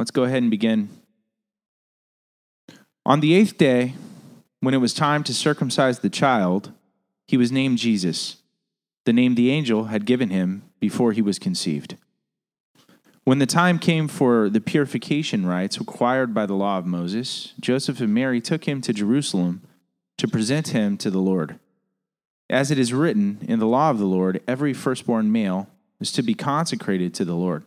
Let's go ahead and begin. On the eighth day, when it was time to circumcise the child, he was named Jesus, the name the angel had given him before he was conceived. When the time came for the purification rites required by the law of Moses, Joseph and Mary took him to Jerusalem to present him to the Lord. As it is written in the law of the Lord, every firstborn male is to be consecrated to the Lord,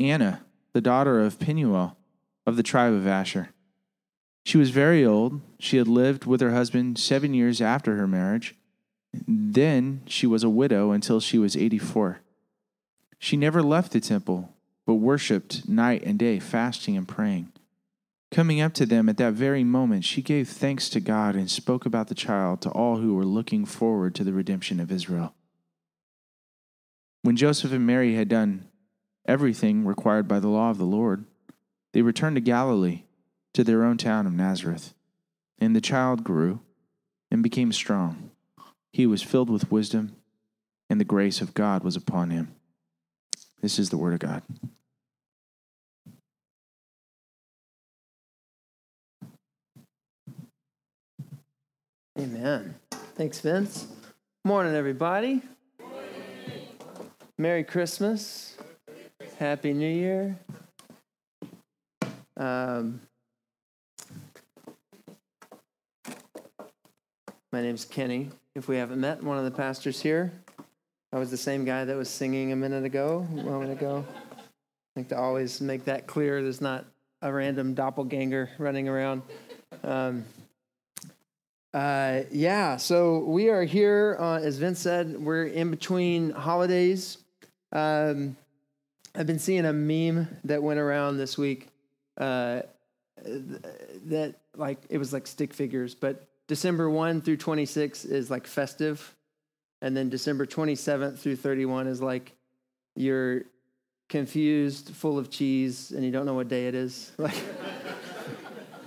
Anna, the daughter of Penuel of the tribe of Asher. She was very old. She had lived with her husband seven years after her marriage. Then she was a widow until she was 84. She never left the temple, but worshiped night and day, fasting and praying. Coming up to them at that very moment, she gave thanks to God and spoke about the child to all who were looking forward to the redemption of Israel. When Joseph and Mary had done everything required by the law of the Lord, they returned to Galilee, to their own town of Nazareth. And the child grew and became strong. He was filled with wisdom, and the grace of God was upon him. This is the word of God. Amen. Thanks, Vince. Morning, everybody. Merry Christmas. Happy New Year. Um, my name's Kenny. If we haven't met, one of the pastors here. I was the same guy that was singing a minute ago, a moment ago. I think to always make that clear, there's not a random doppelganger running around. Um, uh, yeah, so we are here, uh, as Vince said, we're in between holidays. Um, I've been seeing a meme that went around this week uh, that like it was like stick figures, but December 1 through 26 is like festive. And then December 27th through 31 is like you're confused, full of cheese, and you don't know what day it is. Like,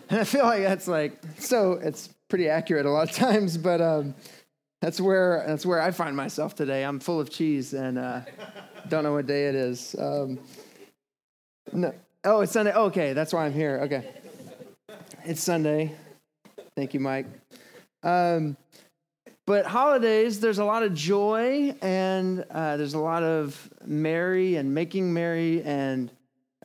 and I feel like that's like so. It's pretty accurate a lot of times, but um, that's where that's where I find myself today. I'm full of cheese and uh, don't know what day it is. Um, no, Oh, it's Sunday. okay, that's why I'm here. Okay. It's Sunday. Thank you, Mike. Um, but holidays, there's a lot of joy and uh, there's a lot of merry and making merry and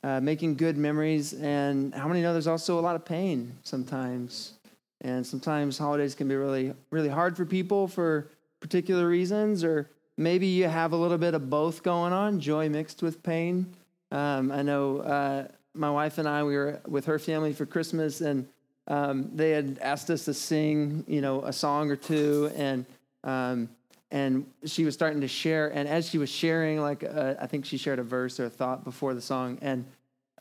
uh, making good memories. And how many know there's also a lot of pain sometimes? And sometimes holidays can be really, really hard for people for particular reasons, or maybe you have a little bit of both going on joy mixed with pain. Um, I know uh, my wife and I, we were with her family for Christmas, and um, they had asked us to sing, you know, a song or two, and um, and she was starting to share, and as she was sharing, like uh, I think she shared a verse or a thought before the song, and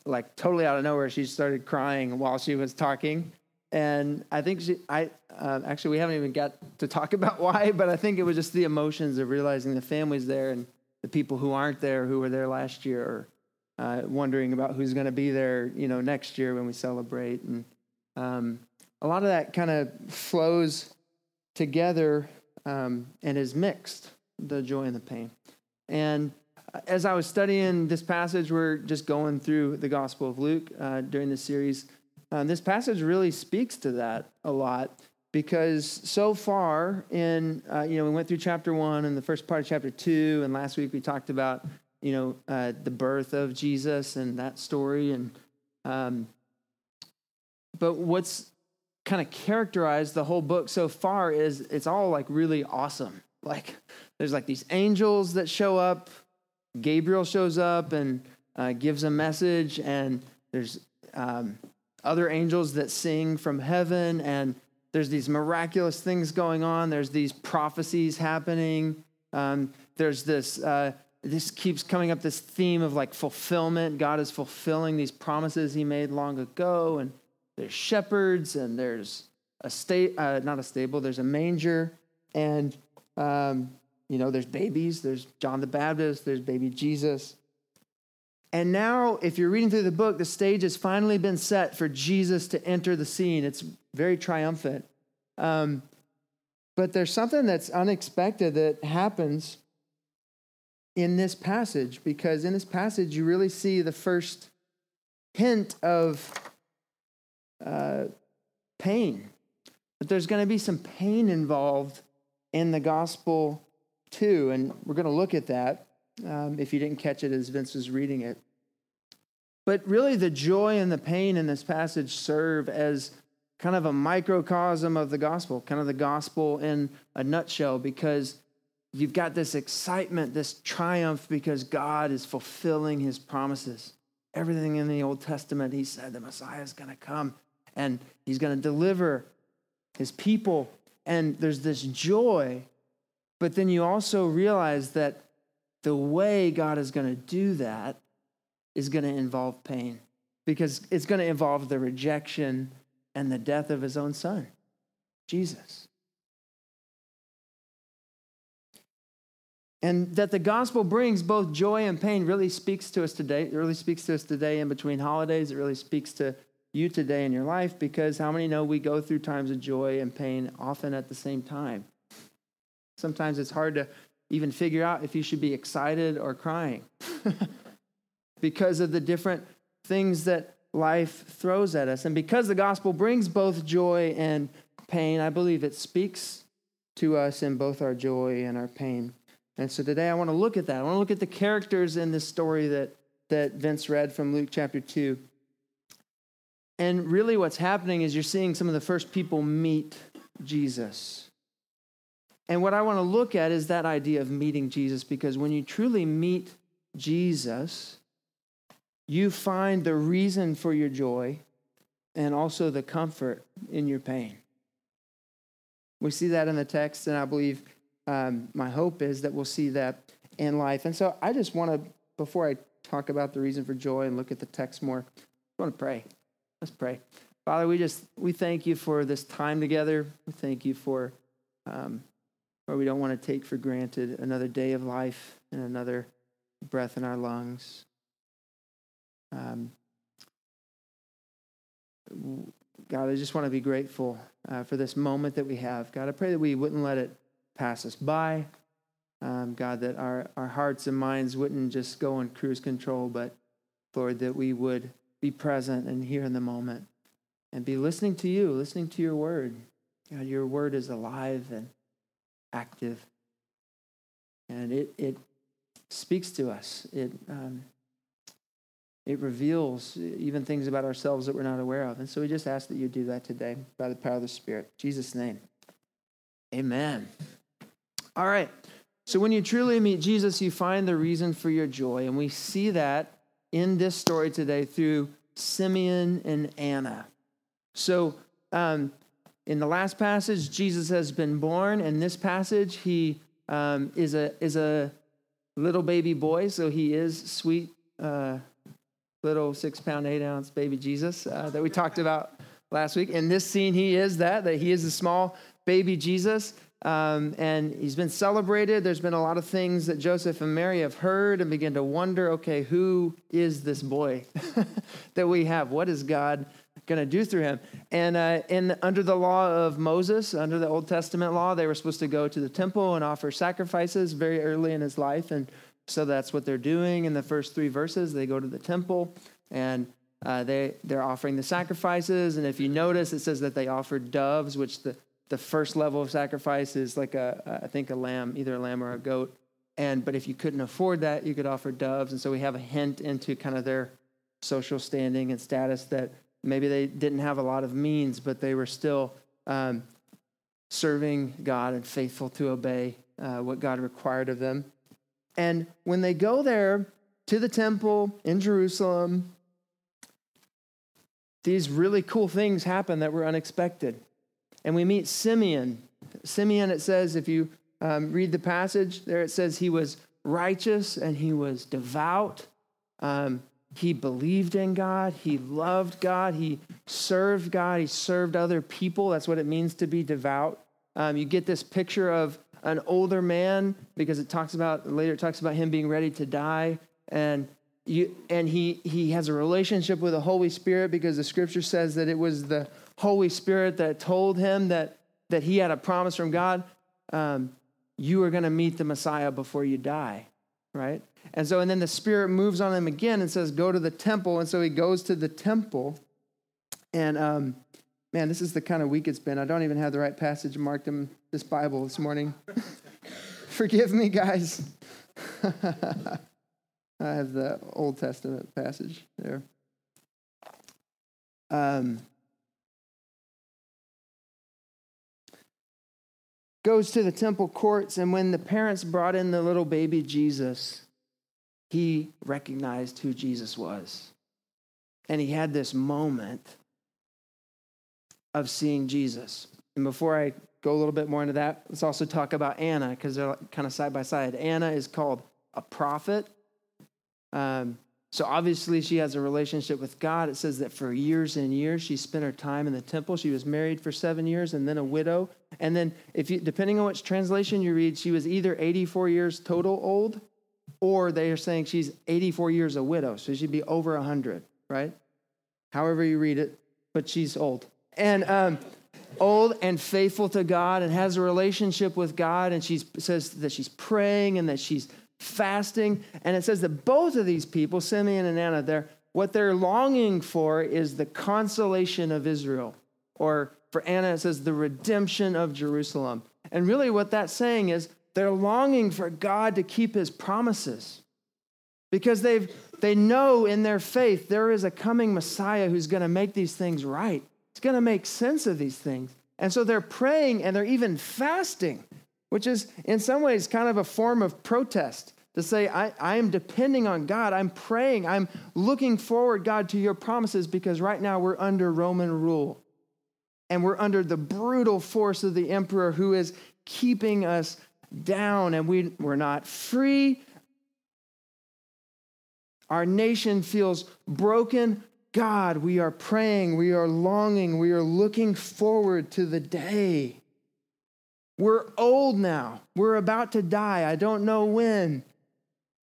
like totally out of nowhere, she started crying while she was talking, and I think she, I uh, actually we haven't even got to talk about why, but I think it was just the emotions of realizing the families there and the people who aren't there who were there last year or uh, wondering about who's going to be there, you know, next year when we celebrate. And um, a lot of that kind of flows together um, and is mixed, the joy and the pain. And as I was studying this passage, we're just going through the Gospel of Luke uh, during this series. Uh, this passage really speaks to that a lot because so far in uh, you know we went through chapter one and the first part of chapter two, and last week we talked about you know uh, the birth of Jesus and that story, and um, but what's kind of characterized the whole book so far is it's all like really awesome. Like there's like these angels that show up Gabriel shows up and uh, gives a message, and there's um, other angels that sing from heaven, and there's these miraculous things going on. There's these prophecies happening. Um, there's this. Uh, this keeps coming up. This theme of like fulfillment. God is fulfilling these promises He made long ago, and there's shepherds, and there's a state, uh, not a stable. There's a manger, and um, you know, there's babies, there's John the Baptist, there's baby Jesus. And now, if you're reading through the book, the stage has finally been set for Jesus to enter the scene. It's very triumphant. Um, but there's something that's unexpected that happens in this passage because in this passage, you really see the first hint of uh, pain. But there's going to be some pain involved in the gospel too, and we're going to look at that um, if you didn't catch it as Vince was reading it. But really, the joy and the pain in this passage serve as kind of a microcosm of the gospel, kind of the gospel in a nutshell, because you've got this excitement, this triumph, because God is fulfilling his promises. Everything in the Old Testament, he said the Messiah is going to come and he's going to deliver his people. And there's this joy but then you also realize that the way God is going to do that is going to involve pain because it's going to involve the rejection and the death of his own son, Jesus. And that the gospel brings both joy and pain really speaks to us today. It really speaks to us today in between holidays. It really speaks to you today in your life because how many know we go through times of joy and pain often at the same time? Sometimes it's hard to even figure out if you should be excited or crying because of the different things that life throws at us. And because the gospel brings both joy and pain, I believe it speaks to us in both our joy and our pain. And so today I want to look at that. I want to look at the characters in this story that, that Vince read from Luke chapter 2. And really, what's happening is you're seeing some of the first people meet Jesus. And what I want to look at is that idea of meeting Jesus, because when you truly meet Jesus, you find the reason for your joy and also the comfort in your pain. We see that in the text, and I believe um, my hope is that we'll see that in life. And so I just want to, before I talk about the reason for joy and look at the text more, I want to pray. Let's pray. Father, we just we thank you for this time together. We thank you for um, where we don't want to take for granted another day of life and another breath in our lungs. Um, God, I just want to be grateful uh, for this moment that we have. God, I pray that we wouldn't let it pass us by. Um, God, that our, our hearts and minds wouldn't just go on cruise control, but Lord, that we would be present and here in the moment and be listening to you, listening to your word. God, your word is alive and active. And it, it speaks to us. It, um, it reveals even things about ourselves that we're not aware of. And so we just ask that you do that today by the power of the Spirit. In Jesus' name. Amen. All right. So when you truly meet Jesus, you find the reason for your joy. And we see that in this story today through Simeon and Anna. So um, in the last passage, Jesus has been born. In this passage, he um, is a is a little baby boy, so he is sweet, uh, little six pound eight ounce baby Jesus uh, that we talked about last week. In this scene, he is that that he is a small baby Jesus. Um, and he's been celebrated. There's been a lot of things that Joseph and Mary have heard and begin to wonder okay, who is this boy that we have? What is God going to do through him? And uh, in, under the law of Moses, under the Old Testament law, they were supposed to go to the temple and offer sacrifices very early in his life. And so that's what they're doing in the first three verses. They go to the temple and uh, they, they're offering the sacrifices. And if you notice, it says that they offered doves, which the, the first level of sacrifice is like a, I think a lamb, either a lamb or a goat. And, but if you couldn't afford that, you could offer doves. And so we have a hint into kind of their social standing and status that maybe they didn't have a lot of means, but they were still um, serving God and faithful to obey uh, what God required of them. And when they go there to the temple in Jerusalem, these really cool things happen that were unexpected. And we meet Simeon. Simeon, it says, if you um, read the passage there, it says he was righteous and he was devout. Um, he believed in God. He loved God. He served God. He served other people. That's what it means to be devout. Um, you get this picture of an older man because it talks about later it talks about him being ready to die and you, and he he has a relationship with the Holy Spirit because the scripture says that it was the Holy Spirit that told him that that he had a promise from God. Um, you are going to meet the Messiah before you die, right? And so, and then the Spirit moves on him again and says, "Go to the temple." And so he goes to the temple, and um, man, this is the kind of week it's been. I don't even have the right passage marked in this Bible this morning. Forgive me, guys. I have the Old Testament passage there. Um, goes to the temple courts, and when the parents brought in the little baby Jesus, he recognized who Jesus was. And he had this moment of seeing Jesus. And before I go a little bit more into that, let's also talk about Anna because they're kind of side by side. Anna is called a prophet. Um, so obviously, she has a relationship with God. It says that for years and years, she spent her time in the temple. She was married for seven years and then a widow. And then, if you, depending on which translation you read, she was either 84 years total old, or they are saying she's 84 years a widow. So she'd be over 100, right? However you read it, but she's old. And um, old and faithful to God and has a relationship with God. And she says that she's praying and that she's fasting. And it says that both of these people, Simeon and Anna, they're, what they're longing for is the consolation of Israel. Or for Anna, it says the redemption of Jerusalem. And really, what that's saying is they're longing for God to keep his promises because they've, they know in their faith there is a coming Messiah who's going to make these things right. It's going to make sense of these things. And so they're praying and they're even fasting which is in some ways kind of a form of protest to say, I, I am depending on God. I'm praying. I'm looking forward, God, to your promises because right now we're under Roman rule. And we're under the brutal force of the emperor who is keeping us down, and we, we're not free. Our nation feels broken. God, we are praying, we are longing, we are looking forward to the day we're old now. We're about to die. I don't know when.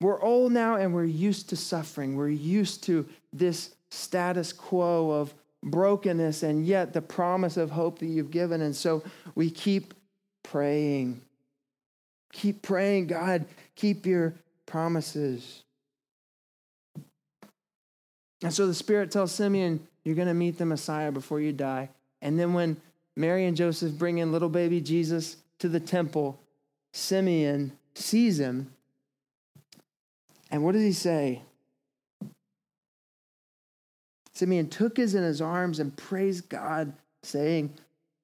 We're old now and we're used to suffering. We're used to this status quo of brokenness and yet the promise of hope that you've given. And so we keep praying. Keep praying, God, keep your promises. And so the Spirit tells Simeon, You're going to meet the Messiah before you die. And then when Mary and Joseph bring in little baby Jesus, to the temple, Simeon sees him. And what does he say? Simeon took his in his arms and praised God, saying,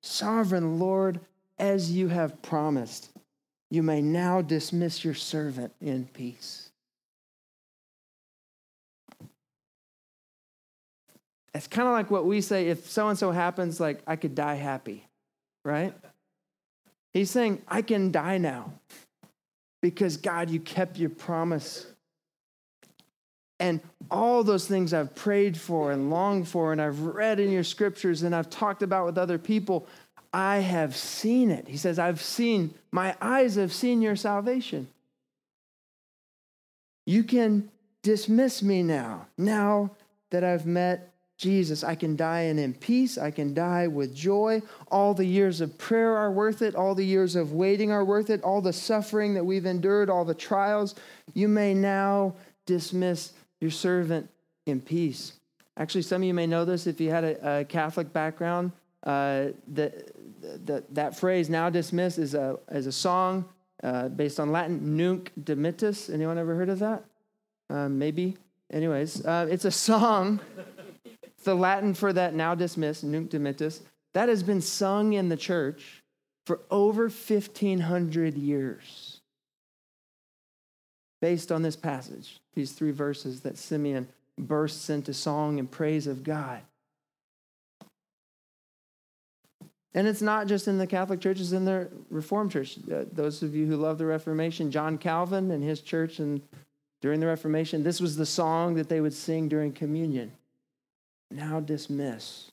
Sovereign Lord, as you have promised, you may now dismiss your servant in peace. It's kind of like what we say if so and so happens, like I could die happy, right? He's saying, I can die now because God, you kept your promise. And all those things I've prayed for and longed for, and I've read in your scriptures and I've talked about with other people, I have seen it. He says, I've seen, my eyes have seen your salvation. You can dismiss me now, now that I've met Jesus. I can die in, in peace. I can die with joy. All the years of prayer are worth it. All the years of waiting are worth it. All the suffering that we've endured, all the trials, you may now dismiss your servant in peace. Actually, some of you may know this if you had a, a Catholic background. Uh, that, that, that phrase, now dismissed is a, is a song uh, based on Latin, nunc dimittis. Anyone ever heard of that? Uh, maybe. Anyways, uh, it's a song it's the Latin for that now dismissed, nunc dimittis, that has been sung in the church for over 1,500 years. Based on this passage, these three verses that Simeon bursts into song and praise of God. And it's not just in the Catholic Church, it's in the Reformed Church. Uh, those of you who love the Reformation, John Calvin and his church, and during the Reformation, this was the song that they would sing during communion now dismiss.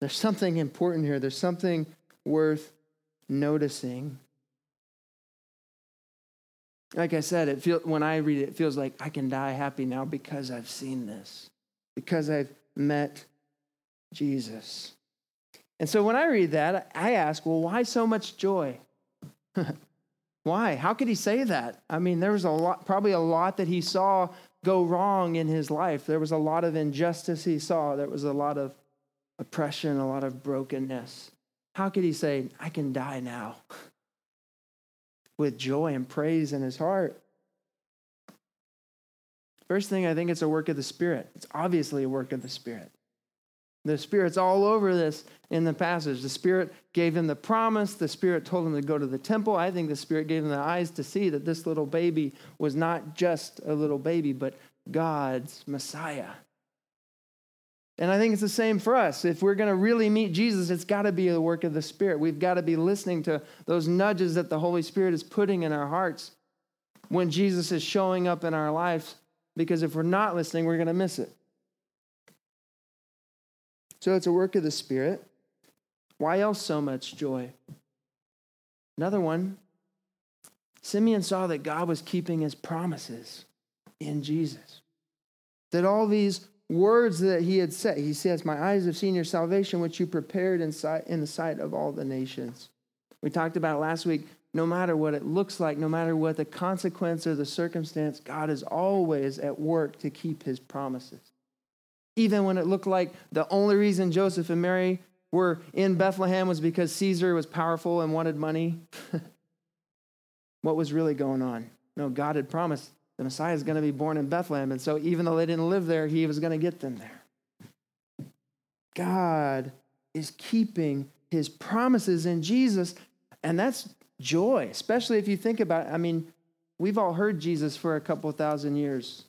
There's something important here, there's something worth noticing. Like I said, it feel, when I read it, it feels like I can die happy now because I've seen this, because I've met Jesus. And so when I read that, I ask, well, why so much joy? why? How could he say that? I mean, there was a lot, probably a lot that he saw go wrong in his life. There was a lot of injustice he saw, there was a lot of oppression, a lot of brokenness. How could he say, I can die now with joy and praise in his heart? First thing, I think it's a work of the Spirit. It's obviously a work of the Spirit. The Spirit's all over this in the passage. The Spirit gave him the promise. The Spirit told him to go to the temple. I think the Spirit gave him the eyes to see that this little baby was not just a little baby, but God's Messiah. And I think it's the same for us. If we're going to really meet Jesus, it's got to be the work of the Spirit. We've got to be listening to those nudges that the Holy Spirit is putting in our hearts when Jesus is showing up in our lives. Because if we're not listening, we're going to miss it. So it's a work of the Spirit. Why else so much joy? Another one Simeon saw that God was keeping his promises in Jesus. That all these words that he had said, he says, My eyes have seen your salvation, which you prepared in, sight, in the sight of all the nations. We talked about last week. No matter what it looks like, no matter what the consequence or the circumstance, God is always at work to keep his promises even when it looked like the only reason Joseph and Mary were in Bethlehem was because Caesar was powerful and wanted money. what was really going on? No, God had promised the Messiah is going to be born in Bethlehem. And so even though they didn't live there, he was going to get them there. God is keeping his promises in Jesus. And that's joy, especially if you think about it. I mean, we've all heard Jesus for a couple thousand years,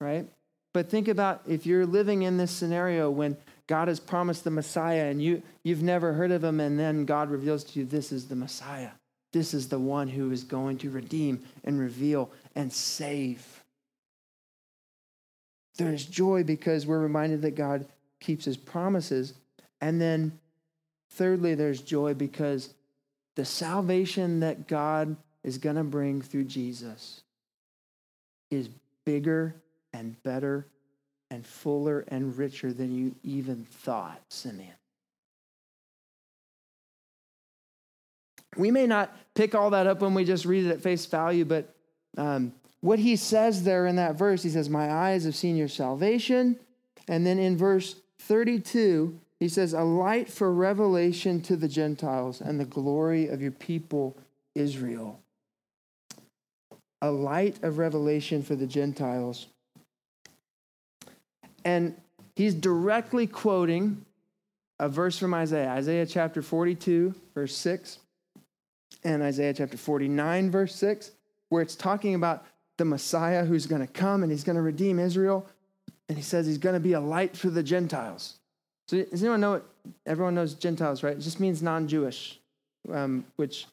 right? But think about if you're living in this scenario when God has promised the Messiah and you, you've never heard of him, and then God reveals to you, this is the Messiah. This is the one who is going to redeem and reveal and save. There is joy because we're reminded that God keeps his promises. And then, thirdly, there's joy because the salvation that God is going to bring through Jesus is bigger and better and fuller and richer than you even thought, Simeon. We may not pick all that up when we just read it at face value, but um, what he says there in that verse, he says, My eyes have seen your salvation. And then in verse 32, he says, A light for revelation to the Gentiles and the glory of your people, Israel. A light of revelation for the Gentiles and he's directly quoting a verse from Isaiah, Isaiah chapter 42, verse 6, and Isaiah chapter 49, verse 6, where it's talking about the Messiah who's going to come and he's going to redeem Israel. And he says he's going to be a light for the Gentiles. So, does anyone know what? Everyone knows Gentiles, right? It just means non Jewish, um, which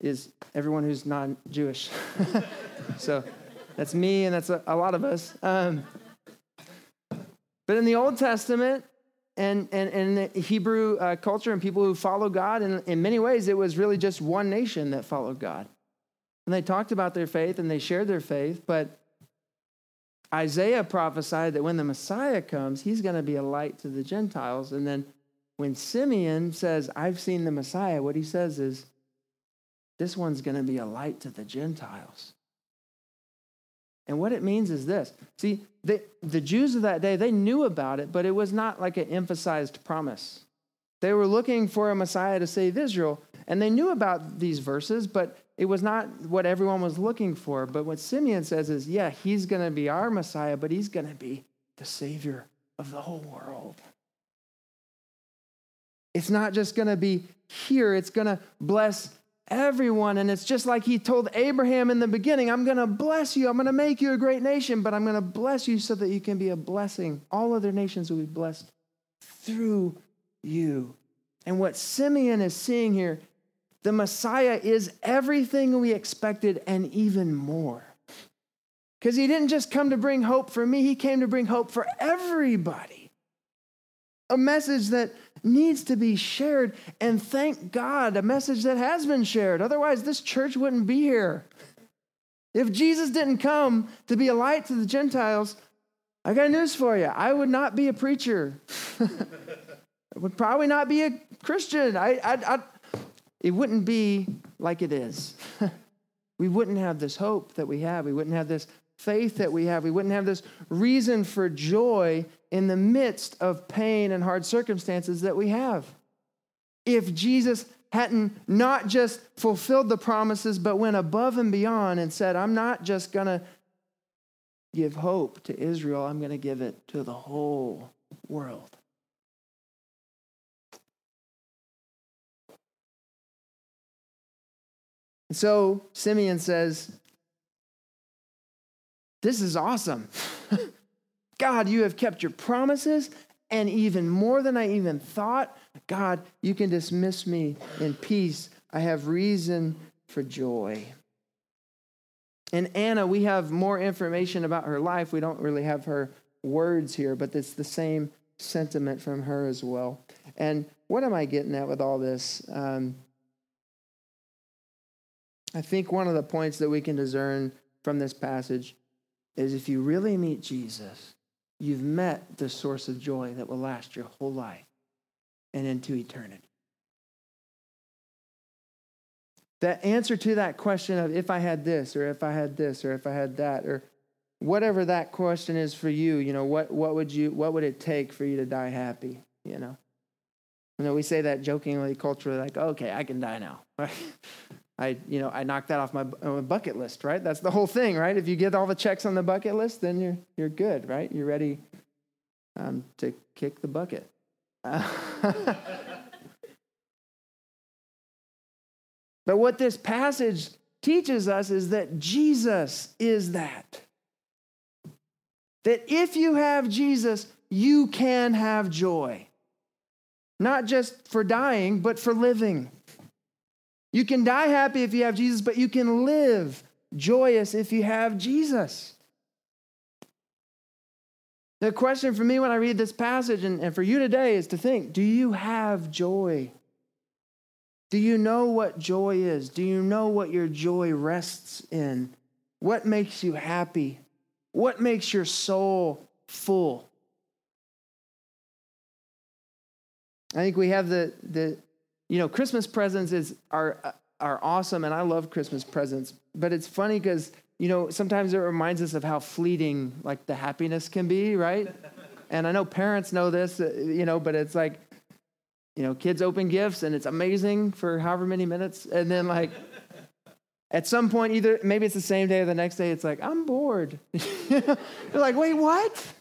is everyone who's non Jewish. so, that's me and that's a, a lot of us. Um, but in the Old Testament, and, and, and the Hebrew uh, culture and people who follow God, and in many ways, it was really just one nation that followed God. And they talked about their faith and they shared their faith, but Isaiah prophesied that when the Messiah comes, he's going to be a light to the Gentiles. And then when Simeon says, I've seen the Messiah, what he says is, this one's going to be a light to the Gentiles. And what it means is this see, the, the Jews of that day, they knew about it, but it was not like an emphasized promise. They were looking for a Messiah to save Israel, and they knew about these verses, but it was not what everyone was looking for. But what Simeon says is, yeah, he's going to be our Messiah, but he's going to be the Savior of the whole world. It's not just going to be here, it's going to bless everyone. And it's just like he told Abraham in the beginning I'm going to bless you, I'm going to make you a great nation, but I'm going to bless you so that you can be a blessing. All other nations will be blessed through you. And what Simeon is seeing here, the Messiah is everything we expected and even more. Because he didn't just come to bring hope for me, he came to bring hope for everybody. A message that needs to be shared. And thank God, a message that has been shared. Otherwise, this church wouldn't be here. If Jesus didn't come to be a light to the Gentiles, I got news for you. I would not be a preacher. I would probably not be a Christian. I, I, I, it wouldn't be like it is. we wouldn't have this hope that we have. We wouldn't have this faith that we have. We wouldn't have this reason for joy in the midst of pain and hard circumstances that we have. If Jesus hadn't not just fulfilled the promises, but went above and beyond and said, I'm not just going to give hope to Israel, I'm going to give it to the whole world. So Simeon says, This is awesome. God, you have kept your promises, and even more than I even thought. God, you can dismiss me in peace. I have reason for joy. And Anna, we have more information about her life. We don't really have her words here, but it's the same sentiment from her as well. And what am I getting at with all this? Um, I think one of the points that we can discern from this passage is if you really meet Jesus, you've met the source of joy that will last your whole life and into eternity. The answer to that question of if I had this, or if I had this, or if I had that, or whatever that question is for you, you know, what, what would you what would it take for you to die happy? You know? You know, we say that jokingly, culturally, like, okay, I can die now. I, you know, I knocked that off my, my bucket list, right? That's the whole thing, right? If you get all the checks on the bucket list, then you're you're good, right? You're ready um, to kick the bucket. Uh, but what this passage teaches us is that Jesus is that. That if you have Jesus, you can have joy. Not just for dying, but for living. You can die happy if you have Jesus, but you can live joyous if you have Jesus. The question for me when I read this passage and, and for you today is to think do you have joy? Do you know what joy is? Do you know what your joy rests in? What makes you happy? What makes your soul full? I think we have the, the, you know, Christmas presents is are are awesome, and I love Christmas presents. But it's funny because you know sometimes it reminds us of how fleeting like the happiness can be, right? and I know parents know this, uh, you know, but it's like, you know, kids open gifts and it's amazing for however many minutes, and then like. At some point, either maybe it's the same day or the next day, it's like, I'm bored. You're like, wait, what?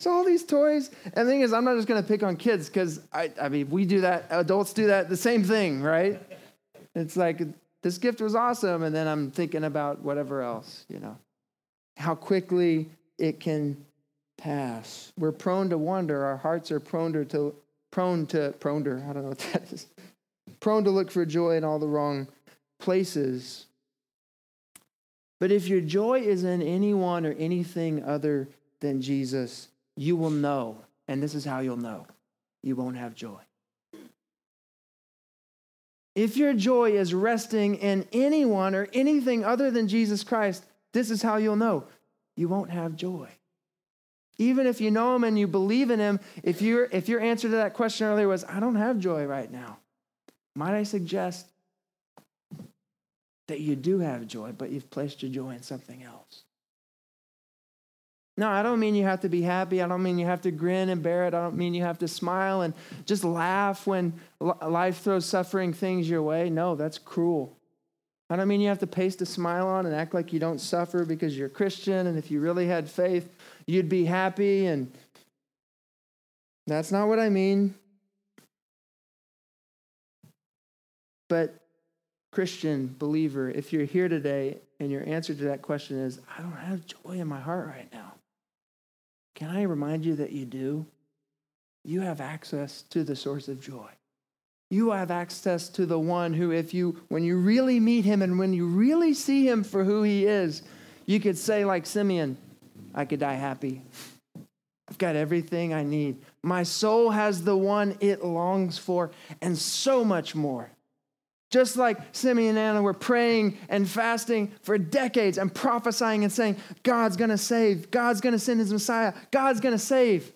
So all these toys. And the thing is, I'm not just going to pick on kids because I, I mean, we do that. Adults do that. The same thing, right? It's like this gift was awesome, and then I'm thinking about whatever else. You know, how quickly it can pass. We're prone to wonder. Our hearts are prone to, prone to prone to. I don't know what that is. Prone to look for joy in all the wrong places. But if your joy is in anyone or anything other than Jesus, you will know, and this is how you'll know you won't have joy. If your joy is resting in anyone or anything other than Jesus Christ, this is how you'll know you won't have joy. Even if you know him and you believe in him, if, you if your answer to that question earlier was, I don't have joy right now, might I suggest that you do have joy, but you've placed your joy in something else? No, I don't mean you have to be happy. I don't mean you have to grin and bear it. I don't mean you have to smile and just laugh when life throws suffering things your way. No, that's cruel. I don't mean you have to paste a smile on and act like you don't suffer because you're Christian and if you really had faith, you'd be happy. And that's not what I mean. But, Christian, believer, if you're here today and your answer to that question is, I don't have joy in my heart right now can I remind you that you do? You have access to the source of joy. You have access to the one who, if you, when you really meet him and when you really see him for who he is, you could say, like Simeon, I could die happy. I've got everything I need. My soul has the one it longs for, and so much more. Just like Simeon and Anna were praying and fasting for decades and prophesying and saying, God's to save, God's to send his Messiah, God's to save.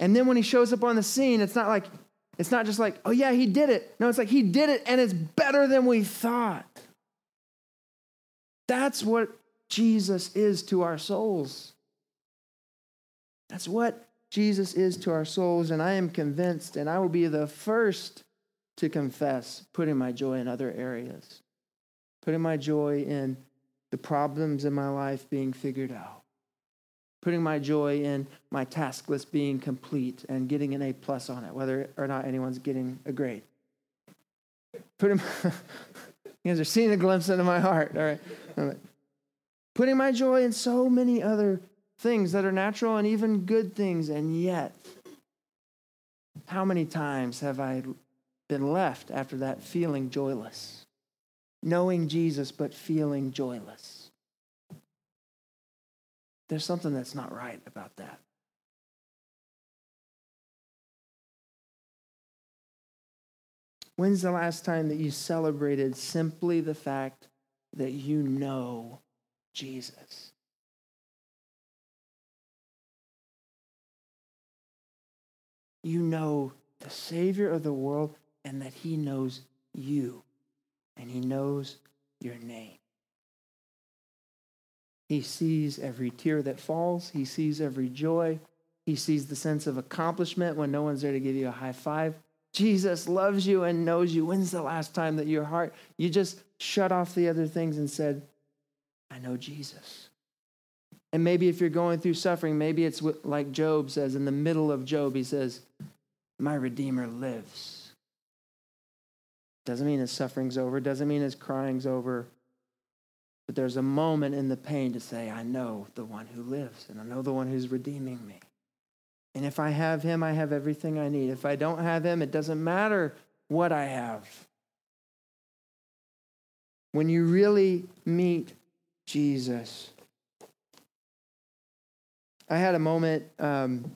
And then when he shows up on the scene, it's not like, it's not just like, oh yeah, he did it. No, it's like he did it and it's better than we thought. That's what Jesus is to our souls. That's what Jesus is to our souls. And I am convinced, and I will be the first to confess putting my joy in other areas, putting my joy in the problems in my life being figured out, putting my joy in my task list being complete and getting an A plus on it, whether or not anyone's getting a grade. Putting, you guys are seeing a glimpse into my heart. All right. All right. Putting my joy in so many other things that are natural and even good things, and yet, how many times have I been left after that feeling joyless, knowing Jesus but feeling joyless. There's something that's not right about that. When's the last time that you celebrated simply the fact that you know Jesus? You know the Savior of the world and that He knows you and He knows your name. He sees every tear that falls, He sees every joy, He sees the sense of accomplishment when no one's there to give you a high five. Jesus loves you and knows you. When's the last time that your heart, you just shut off the other things and said, I know Jesus? And maybe if you're going through suffering, maybe it's like Job says in the middle of Job, he says, My Redeemer lives. Doesn't mean his suffering's over, doesn't mean his crying's over. But there's a moment in the pain to say, I know the one who lives, and I know the one who's redeeming me. And if I have him, I have everything I need. If I don't have him, it doesn't matter what I have. When you really meet Jesus, I had a moment um,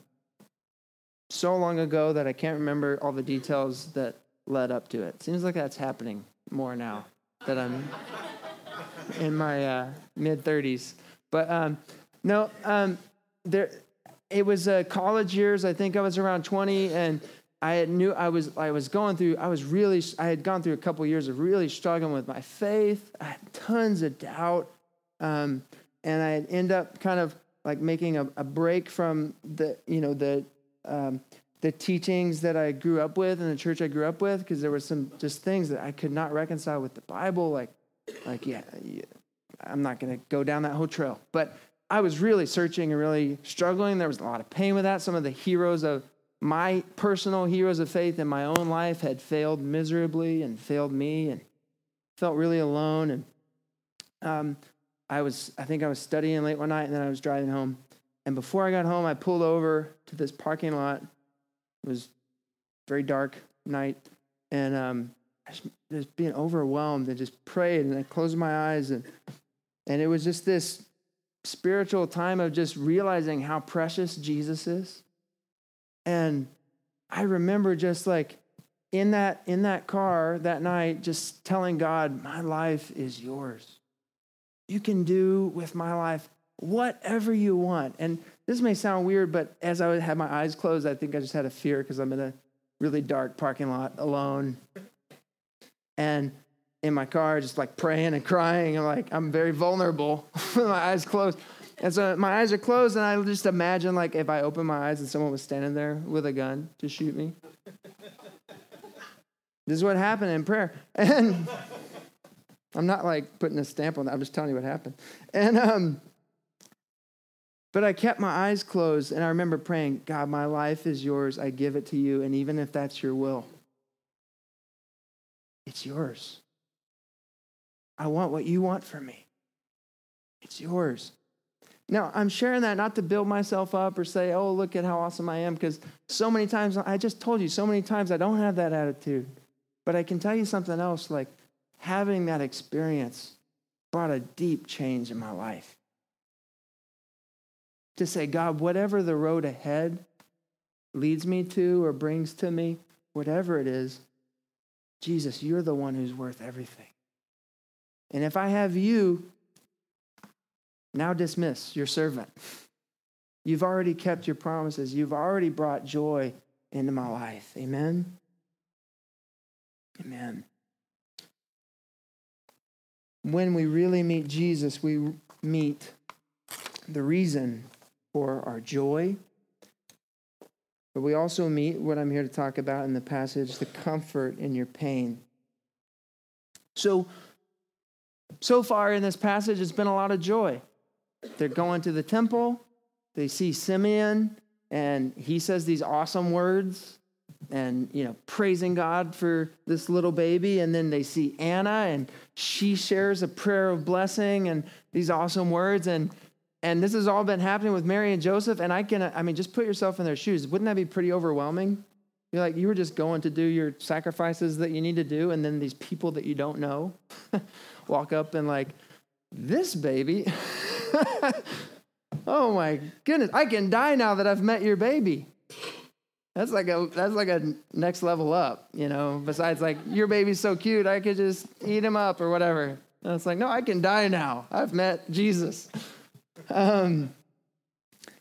so long ago that I can't remember all the details that led up to it. Seems like that's happening more now that I'm in my uh, mid 30s. But um, no, um, there. It was uh, college years. I think I was around 20, and I knew I was I was going through. I was really. I had gone through a couple years of really struggling with my faith. I had tons of doubt, um, and I end up kind of like making a, a break from the you know the um, the teachings that I grew up with and the church I grew up with because there were some just things that I could not reconcile with the Bible. Like, like yeah, yeah I'm not going to go down that whole trail. But I was really searching and really struggling. There was a lot of pain with that. Some of the heroes of my personal heroes of faith in my own life had failed miserably and failed me and felt really alone. And um, I was, I think I was studying late one night and then I was driving home. And before I got home, I pulled over to this parking lot it was very dark night, and um, just being overwhelmed and just prayed and I closed my eyes and and it was just this spiritual time of just realizing how precious Jesus is. And I remember just like in that in that car that night just telling God, "My life is yours. You can do with my life whatever you want." And this may sound weird, but as I had my eyes closed, I think I just had a fear because I'm in a really dark parking lot alone. And in my car, just like praying and crying, and like I'm very vulnerable with my eyes closed. And so my eyes are closed, and I just imagine like if I open my eyes and someone was standing there with a gun to shoot me. this is what happened in prayer. And I'm not like putting a stamp on that. I'm just telling you what happened. And um, but I kept my eyes closed, and I remember praying, God, my life is yours. I give it to you, and even if that's your will, it's yours. I want what you want for me. It's yours. Now, I'm sharing that not to build myself up or say, oh, look at how awesome I am, because so many times, I just told you, so many times I don't have that attitude. But I can tell you something else like having that experience brought a deep change in my life. To say, God, whatever the road ahead leads me to or brings to me, whatever it is, Jesus, you're the one who's worth everything. And if I have you, now dismiss your servant. You've already kept your promises. You've already brought joy into my life. Amen. Amen. When we really meet Jesus, we meet the reason for our joy. But we also meet what I'm here to talk about in the passage the comfort in your pain. So, so far in this passage, it's been a lot of joy. They're going to the temple. They see Simeon, and he says these awesome words and you know praising god for this little baby and then they see anna and she shares a prayer of blessing and these awesome words and and this has all been happening with mary and joseph and i can i mean just put yourself in their shoes wouldn't that be pretty overwhelming you're like you were just going to do your sacrifices that you need to do and then these people that you don't know walk up and like this baby oh my goodness, I can die now that I've met your baby. That's like a that's like a next level up, you know. Besides, like your baby's so cute, I could just eat him up or whatever. And it's like, no, I can die now. I've met Jesus. Um,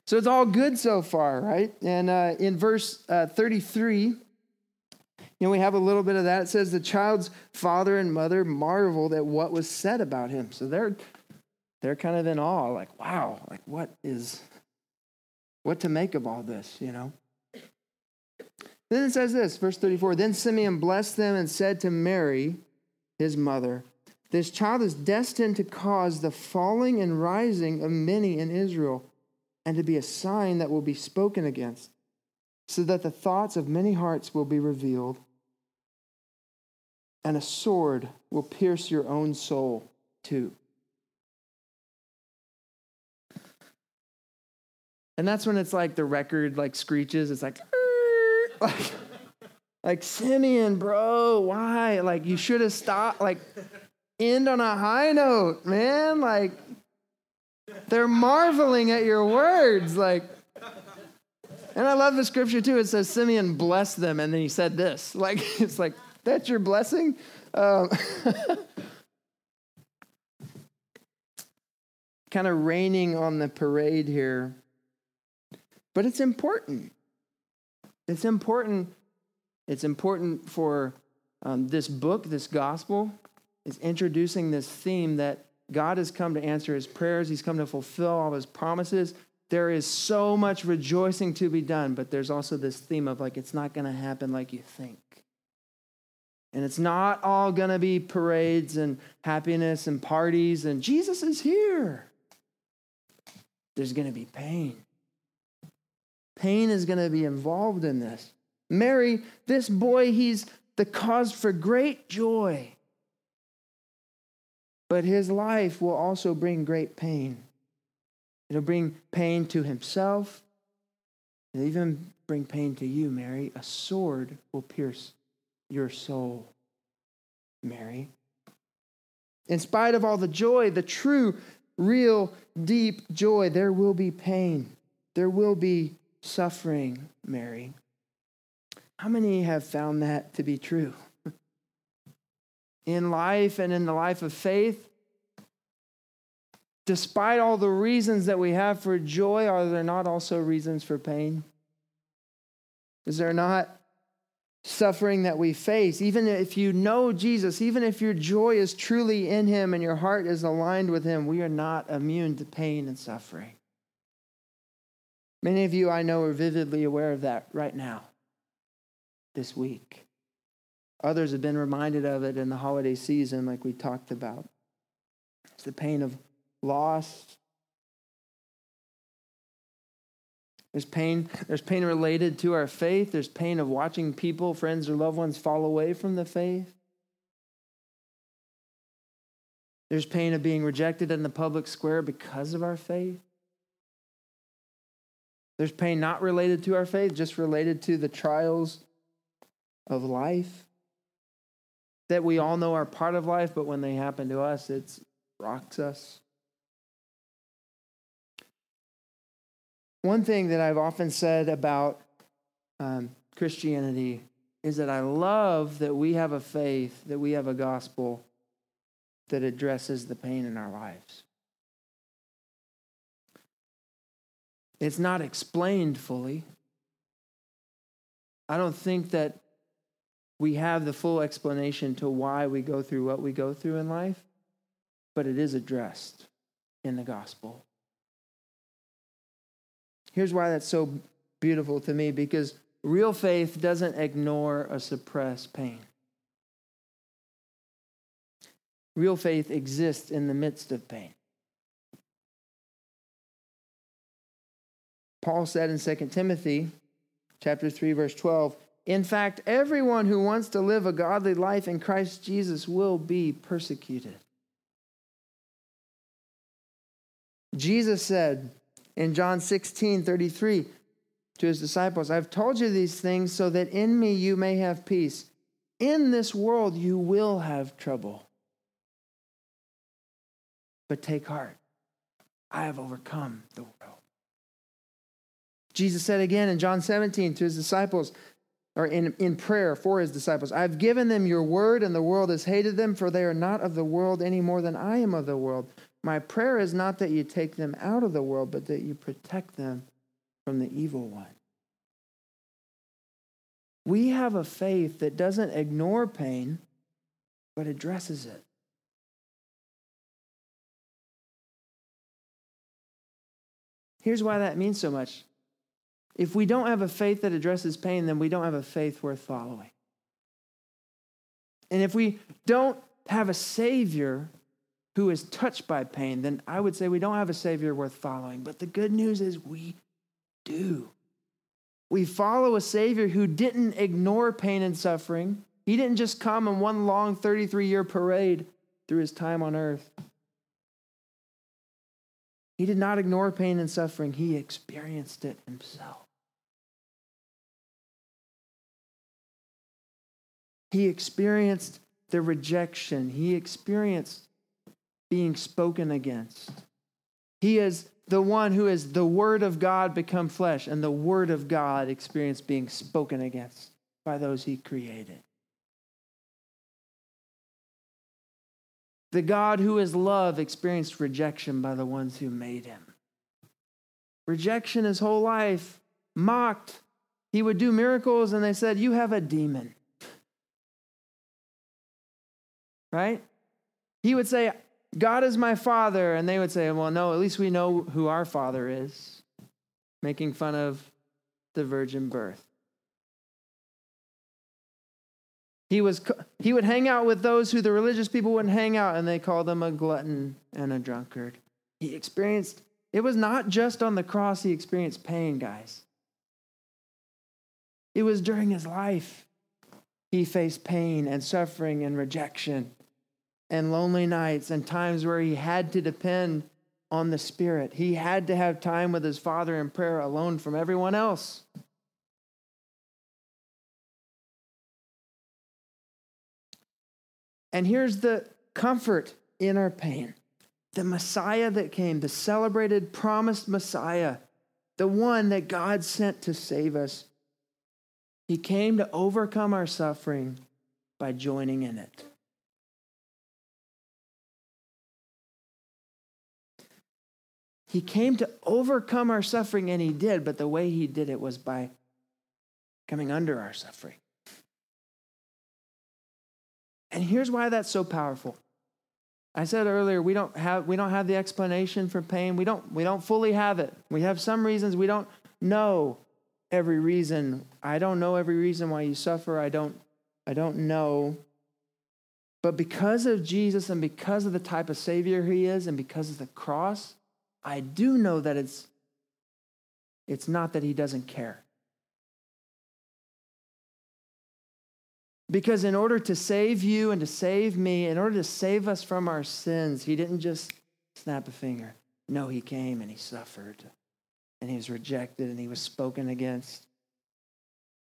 so it's all good so far, right? And uh, in verse uh, 33, you know, we have a little bit of that. It says the child's father and mother marveled at what was said about him. So they're they're kind of in awe, like, wow, like what is, what to make of all this, you know? Then it says this, verse 34 Then Simeon blessed them and said to Mary, his mother, This child is destined to cause the falling and rising of many in Israel, and to be a sign that will be spoken against, so that the thoughts of many hearts will be revealed, and a sword will pierce your own soul too. And that's when it's like the record like screeches. It's like, like, like Simeon, bro, why? Like you should have stopped. Like end on a high note, man. Like they're marveling at your words. Like, and I love the scripture too. It says Simeon blessed them, and then he said this. Like it's like that's your blessing. Um, kind of raining on the parade here but it's important. It's important. It's important for um, this book, this gospel, is introducing this theme that God has come to answer his prayers. He's come to fulfill all his promises. There is so much rejoicing to be done, but there's also this theme of like, it's not going to happen like you think. And it's not all going to be parades and happiness and parties and Jesus is here. There's going to be pain. Pain is going to be involved in this. Mary, this boy, he's the cause for great joy. But his life will also bring great pain. It'll bring pain to himself. It'll even bring pain to you, Mary. A sword will pierce your soul, Mary. In spite of all the joy, the true, real, deep joy, there will be pain. There will be suffering, Mary. How many have found that to be true? In life and in the life of faith, despite all the reasons that we have for joy, are there not also reasons for pain? Is there not suffering that we face? Even if you know Jesus, even if your joy is truly in Him and your heart is aligned with Him, we are not immune to pain and suffering. Many of you I know are vividly aware of that right now, this week. Others have been reminded of it in the holiday season, like we talked about. It's the pain of loss. There's pain, there's pain related to our faith. There's pain of watching people, friends, or loved ones fall away from the faith. There's pain of being rejected in the public square because of our faith. There's pain not related to our faith, just related to the trials of life that we all know are part of life, but when they happen to us, it rocks us. One thing that I've often said about um, Christianity is that I love that we have a faith, that we have a gospel that addresses the pain in our lives. It's not explained fully. I don't think that we have the full explanation to why we go through what we go through in life, but it is addressed in the gospel. Here's why that's so beautiful to me because real faith doesn't ignore or suppress pain. Real faith exists in the midst of pain. Paul said in 2 Timothy chapter 3 verse 12, "In fact, everyone who wants to live a godly life in Christ Jesus will be persecuted." Jesus said, in John 16 33 to his disciples, I've told you these things so that in me you may have peace. In this world you will have trouble. But take heart, I have overcome the world. Jesus said again in John 17 to his disciples, or in, in prayer for his disciples, I've given them your word, and the world has hated them, for they are not of the world any more than I am of the world. My prayer is not that you take them out of the world, but that you protect them from the evil one. We have a faith that doesn't ignore pain, but addresses it. Here's why that means so much. If we don't have a faith that addresses pain, then we don't have a faith worth following. And if we don't have a Savior who is touched by pain, then I would say we don't have a Savior worth following. But the good news is we do. We follow a Savior who didn't ignore pain and suffering. He didn't just come in one long 33 year parade through his time on earth. He did not ignore pain and suffering, he experienced it himself. He experienced the rejection, he experienced being spoken against. He is the one who is the Word of God become flesh, and the Word of God experienced being spoken against by those He created. The God who is love experienced rejection by the ones who made him. Rejection his whole life, mocked. He would do miracles, and they said, You have a demon. Right? He would say, God is my father. And they would say, well, no, at least we know who our father is, making fun of the virgin birth. He, was, he would hang out with those who the religious people wouldn't hang out, and they called him a glutton and a drunkard. He experienced, it was not just on the cross he experienced pain, guys. It was during his life he faced pain and suffering and rejection and lonely nights and times where he had to depend on the Spirit. He had to have time with his Father in prayer alone from everyone else. And here's the comfort in our pain the Messiah that came, the celebrated, promised Messiah, the one that God sent to save us, He came to overcome our suffering by joining in it. He came to overcome our suffering, and he did, but the way he did it was by coming under our suffering. And here's why that's so powerful. I said earlier we don't have we don't have the explanation for pain. We don't we don't fully have it. We have some reasons we don't know every reason. I don't know every reason why you suffer. I don't I don't know. But because of Jesus and because of the type of savior he is and because of the cross, I do know that it's it's not that he doesn't care. Because in order to save you and to save me, in order to save us from our sins, he didn't just snap a finger. No, he came and he suffered. And he was rejected and he was spoken against.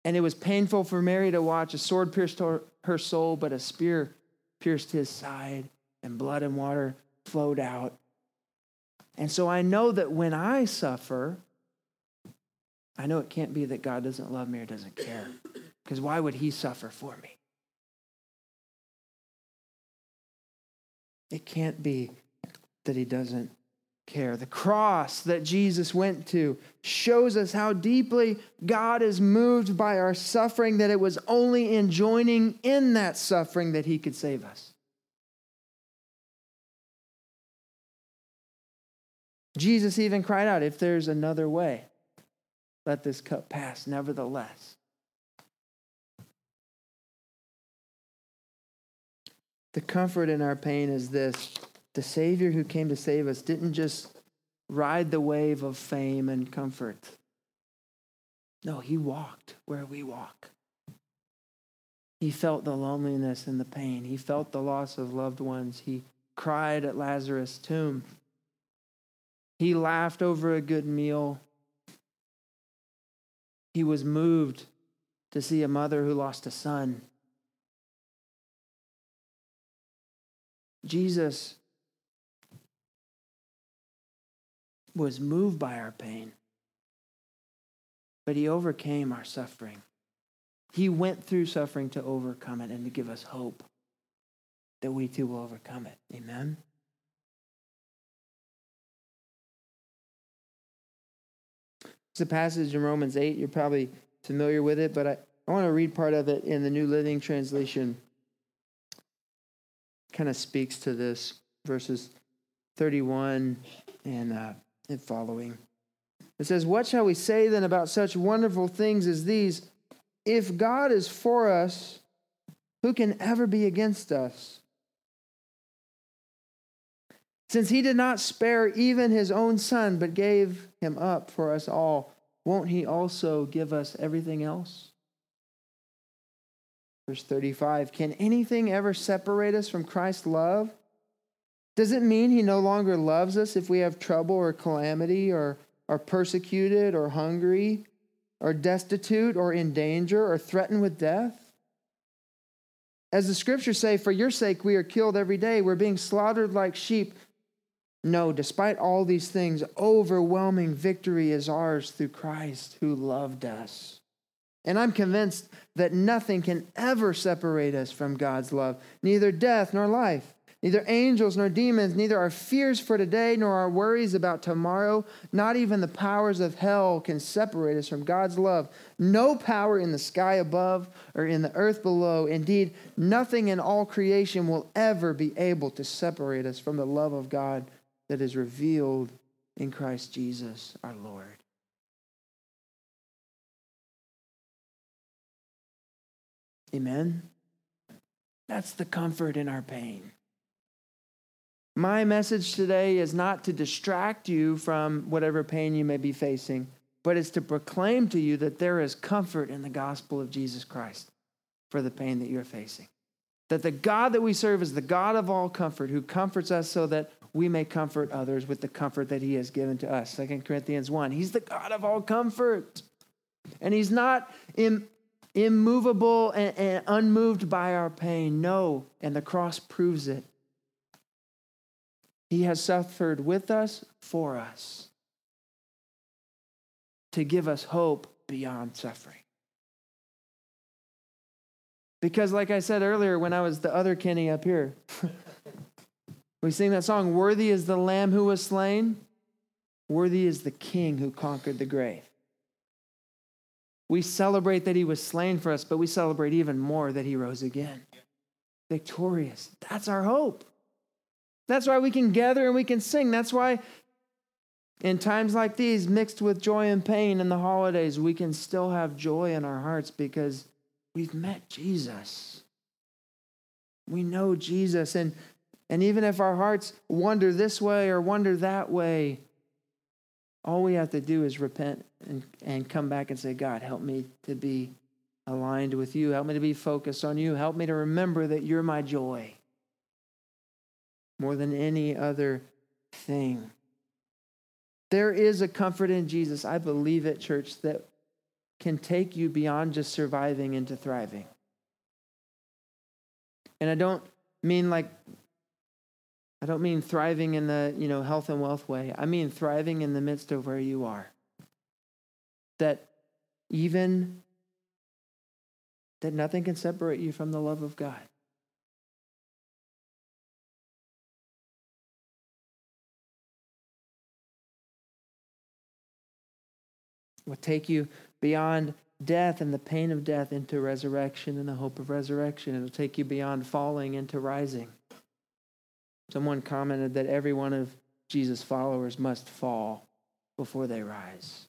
And it was painful for Mary to watch. A sword pierced her, her soul, but a spear pierced his side, and blood and water flowed out. And so I know that when I suffer, I know it can't be that God doesn't love me or doesn't care. Because why would he suffer for me? It can't be that he doesn't care. The cross that Jesus went to shows us how deeply God is moved by our suffering, that it was only in joining in that suffering that he could save us. Jesus even cried out, If there's another way, let this cup pass. Nevertheless, The comfort in our pain is this the Savior who came to save us didn't just ride the wave of fame and comfort. No, he walked where we walk. He felt the loneliness and the pain. He felt the loss of loved ones. He cried at Lazarus' tomb. He laughed over a good meal. He was moved to see a mother who lost a son. Jesus was moved by our pain, but he overcame our suffering. He went through suffering to overcome it and to give us hope that we too will overcome it. Amen. It's a passage in Romans 8. You're probably familiar with it, but I, I want to read part of it in the New Living Translation kind of speaks to this, verses 31 and, uh, and following. It says, What shall we say then about such wonderful things as these? If God is for us, who can ever be against us? Since he did not spare even his own son, but gave him up for us all, won't he also give us everything else? Verse 35 Can anything ever separate us from Christ's love? Does it mean he no longer loves us if we have trouble or calamity or are persecuted or hungry or destitute or in danger or threatened with death? As the scriptures say, for your sake we are killed every day. We're being slaughtered like sheep. No, despite all these things, overwhelming victory is ours through Christ who loved us. And I'm convinced that nothing can ever separate us from God's love, neither death nor life, neither angels nor demons, neither our fears for today nor our worries about tomorrow, not even the powers of hell can separate us from God's love. No power in the sky above or in the earth below, indeed, nothing in all creation will ever be able to separate us from the love of God that is revealed in Christ Jesus our Lord. Amen? That's the comfort in our pain. My message today is not to distract you from whatever pain you may be facing, but it's to proclaim to you that there is comfort in the gospel of Jesus Christ for the pain that you're facing. That the God that we serve is the God of all comfort who comforts us so that we may comfort others with the comfort that he has given to us. 2 Corinthians 1. He's the God of all comfort. And he's not in, immovable and, and unmoved by our pain. No, and the cross proves it. He has suffered with us for us to give us hope beyond suffering. Because, like I said earlier, when I was the other Kenny up here, we sing that song, Worthy is the Lamb who was slain, worthy is the King who conquered the grave. We celebrate that he was slain for us, but we celebrate even more that he rose again. Victorious. That's our hope. That's why we can gather and we can sing. That's why in times like these, mixed with joy and pain in the holidays, we can still have joy in our hearts because we've met Jesus. We know Jesus. And, and even if our hearts wander this way or wander that way, all we have to do is repent and, and come back and say, God, help me to be aligned with you. Help me to be focused on you. Help me to remember that you're my joy more than any other thing. There is a comfort in Jesus, I believe it, church, that can take you beyond just surviving into thriving. And I don't mean like I don't mean thriving in the, you know, health and wealth way. I mean thriving in the midst of where you are. That even that nothing can separate you from the love of God. will take you beyond death and the pain of death into resurrection and the hope of resurrection. It'll take you beyond falling into rising. Someone commented that every one of Jesus' followers must fall before they rise.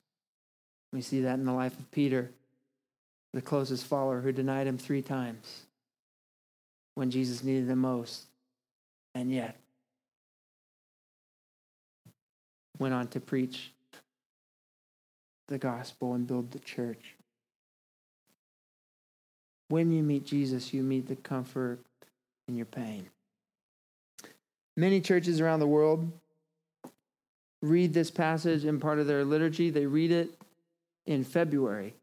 We see that in the life of Peter, the closest follower who denied him three times when Jesus needed him most, and yet went on to preach the gospel and build the church. When you meet Jesus, you meet the comfort in your pain. Many churches around the world read this passage in part of their liturgy. They read it in February.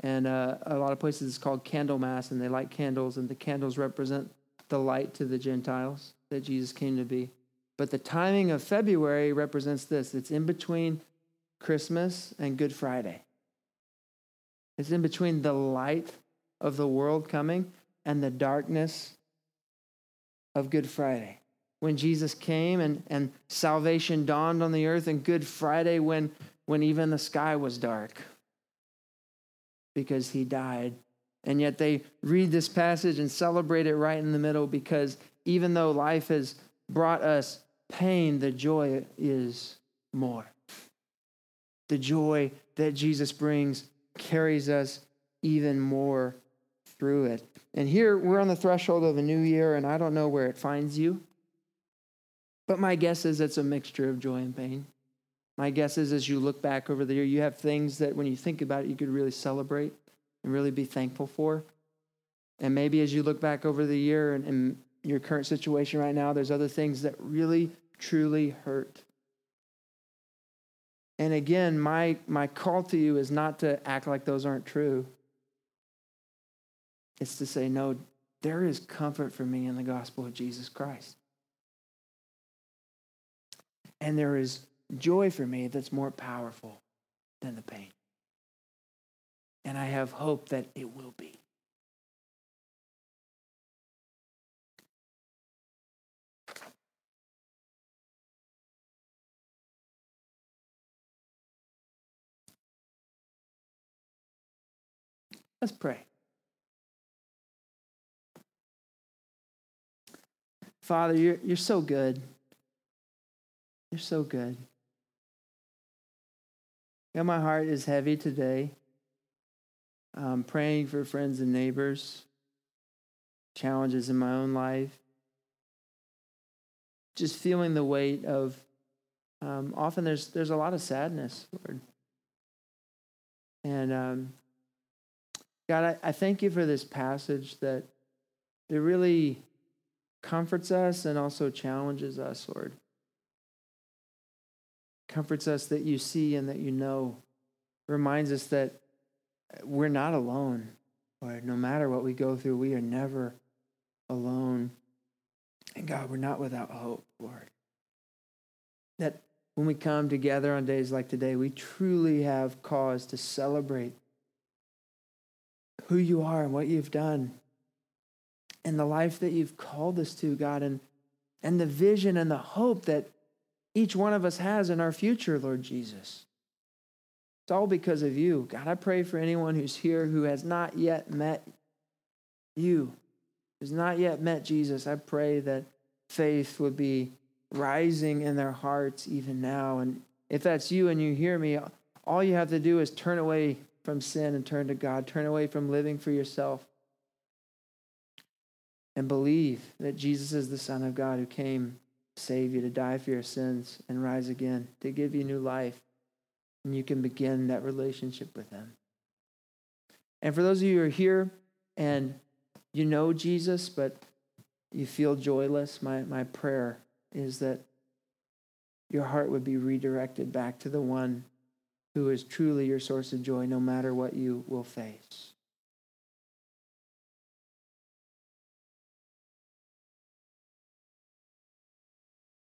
And uh, a lot of places it's called Candlemas, and they light candles, and the candles represent the light to the Gentiles that Jesus came to be. But the timing of February represents this it's in between Christmas and Good Friday. It's in between the light of the world coming and the darkness of Good Friday. When Jesus came and, and salvation dawned on the earth, and Good Friday when, when even the sky was dark because he died. And yet they read this passage and celebrate it right in the middle because even though life has brought us pain, the joy is more the joy that Jesus brings carries us even more through it. And here we're on the threshold of a new year, and I don't know where it finds you. But my guess is it's a mixture of joy and pain. My guess is as you look back over the year, you have things that when you think about it, you could really celebrate and really be thankful for. And maybe as you look back over the year and, and your current situation right now, there's other things that really, truly hurt. And again, my, my call to you is not to act like those aren't true. It's to say, no, there is comfort for me in the gospel of Jesus Christ. And there is joy for me that's more powerful than the pain. And I have hope that it will be. Let's pray. Father, you're, you're so good. You're so good. And my heart is heavy today. I'm praying for friends and neighbors, challenges in my own life. Just feeling the weight of um, often there's there's a lot of sadness, Lord. And um, God, I, I thank you for this passage that it really comforts us and also challenges us, Lord. Comforts us that you see and that you know. Reminds us that we're not alone, Lord. No matter what we go through, we are never alone. And God, we're not without hope, Lord. That when we come together on days like today, we truly have cause to celebrate who you are and what you've done. and the life that you've called us to, God, and, and the vision and the hope that each one of us has in our future, Lord Jesus. It's all because of you. God, I pray for anyone who's here who has not yet met you, has not yet met Jesus. I pray that faith would be rising in their hearts even now. And if that's you and you hear me, all you have to do is turn away from sin and turn to God, turn away from living for yourself, and believe that Jesus is the Son of God who came save you, to die for your sins, and rise again, to give you new life. And you can begin that relationship with Him. And for those of you who are here and you know Jesus, but you feel joyless, my, my prayer is that your heart would be redirected back to the one who is truly your source of joy no matter what you will face.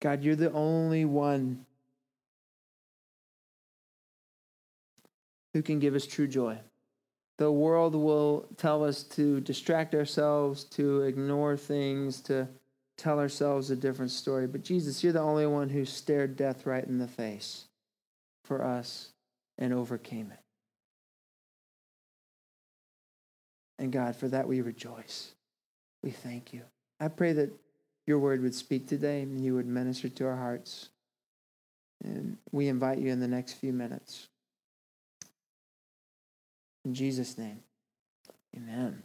God, you're the only one who can give us true joy. The world will tell us to distract ourselves, to ignore things, to tell ourselves a different story. But Jesus, you're the only one who stared death right in the face for us and overcame it. And God, for that we rejoice. We thank you. I pray that your word would speak today and you would minister to our hearts. And we invite you in the next few minutes. In Jesus' name, amen.